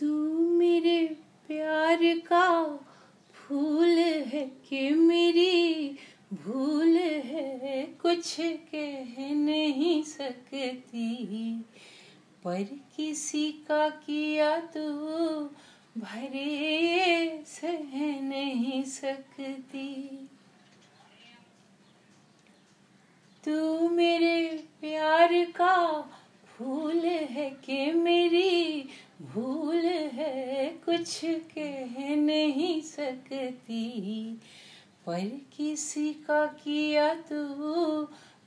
तू मेरे प्यार का फूल है कि मेरी भूल है, कुछ कह नहीं सकती। पर किसी का किया तो भरे सह नहीं सकती। तू मेरे प्यार का फूल है कि मेरी भूल है कुछ कह नहीं सकती। पर किसी का किया तू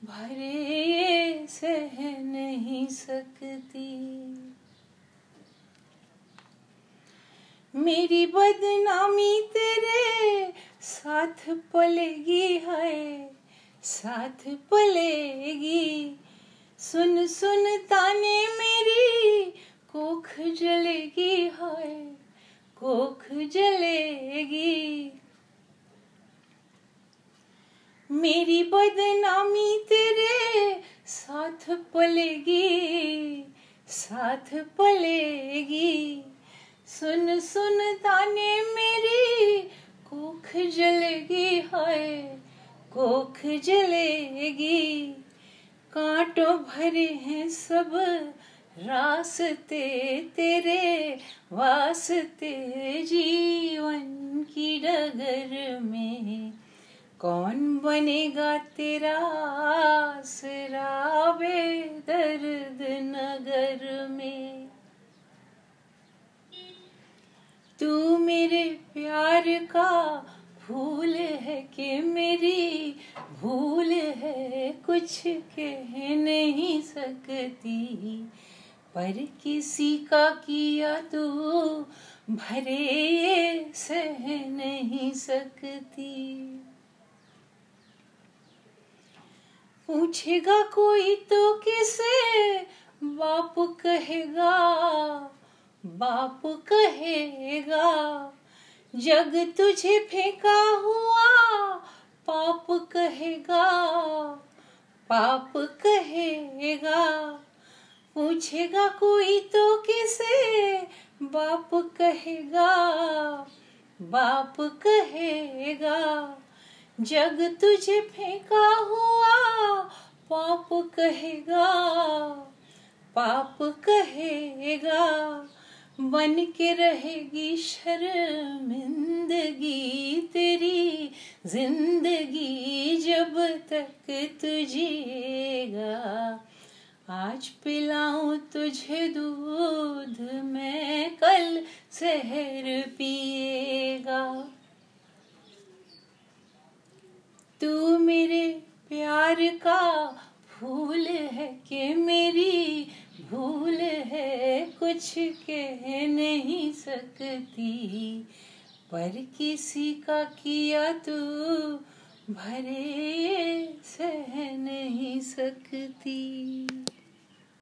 भरे सह नहीं सकती। मेरी बदनामी तेरे साथ पलेगी है, साथ पलेगी। सुन सुन ताने मेरी कोख जलेगी हाय कोख जलेगी मेरी बदनामी तेरे साथ पलेगी साथ पलेगी। सुन सुन ताने मेरी, कोख जलेगी हाय, कोख जलेगी। कांटों भरे हैं सब रास्ते तेरे, वास्ते जीवन की डगर में। कौन बनेगा तेरा आसरा दर्द नगर में? तू मेरे प्यार का भूल है कि मेरी भूल है, कुछ कह नहीं सकती। पर किसी का किया तू भरे सह नहीं सकती। पूछेगा कोई तो किसे? बाप कहेगा बाप कहेगा, जग तुझे फेंका हुआ, पाप कहेगा पाप कहेगा, पूछेगा कोई तो किसे? बाप कहेगा बाप कहेगा। जग तुझे फेंका हुआ, पाप कहेगा पाप कहेगा, बन के रहेगी शर्मिंदगी तेरी, ज़िंदगी जब तक तुझेगा आज पिलाऊं तुझे दूध, में कल शहर पिएगा। तू मेरे प्यार का भूल है कि मेरी भूल है, कुछ कह नहीं सकती। पर किसी का किया तू भरे सह नहीं सकती।